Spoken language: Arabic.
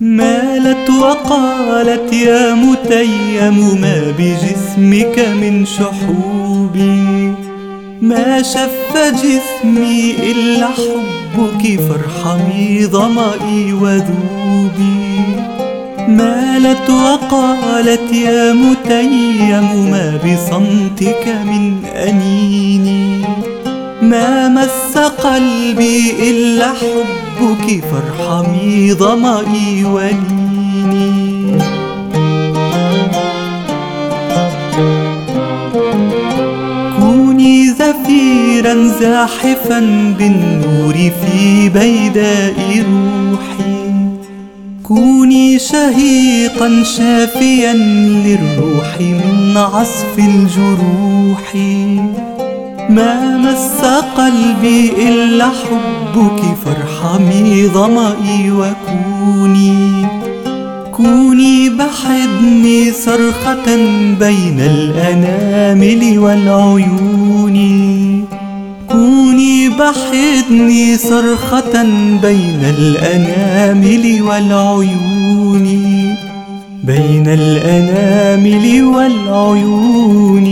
مالت وقالت يا متيم ما بجسمك من شحوبي؟ ما شف جسمي إلا حبك فارحمي ظمئي وذوبي. مالت وقالت يا متيم ما بصمتك من أنيني ما مس قلبي إلا حبك فارحمي ظمئي وليني زفيرا زاحفا بالنور في بيداء روحي. كوني شهيقا شافيا للروح من عصف الجروح. ما مس قلبي إلا حبك فارحمي ظمئي وكوني. صرخة بين الأنامل والعيون. كوني بحضني صرخة بين الأنامل والعيون. بين الأنامل والعيون.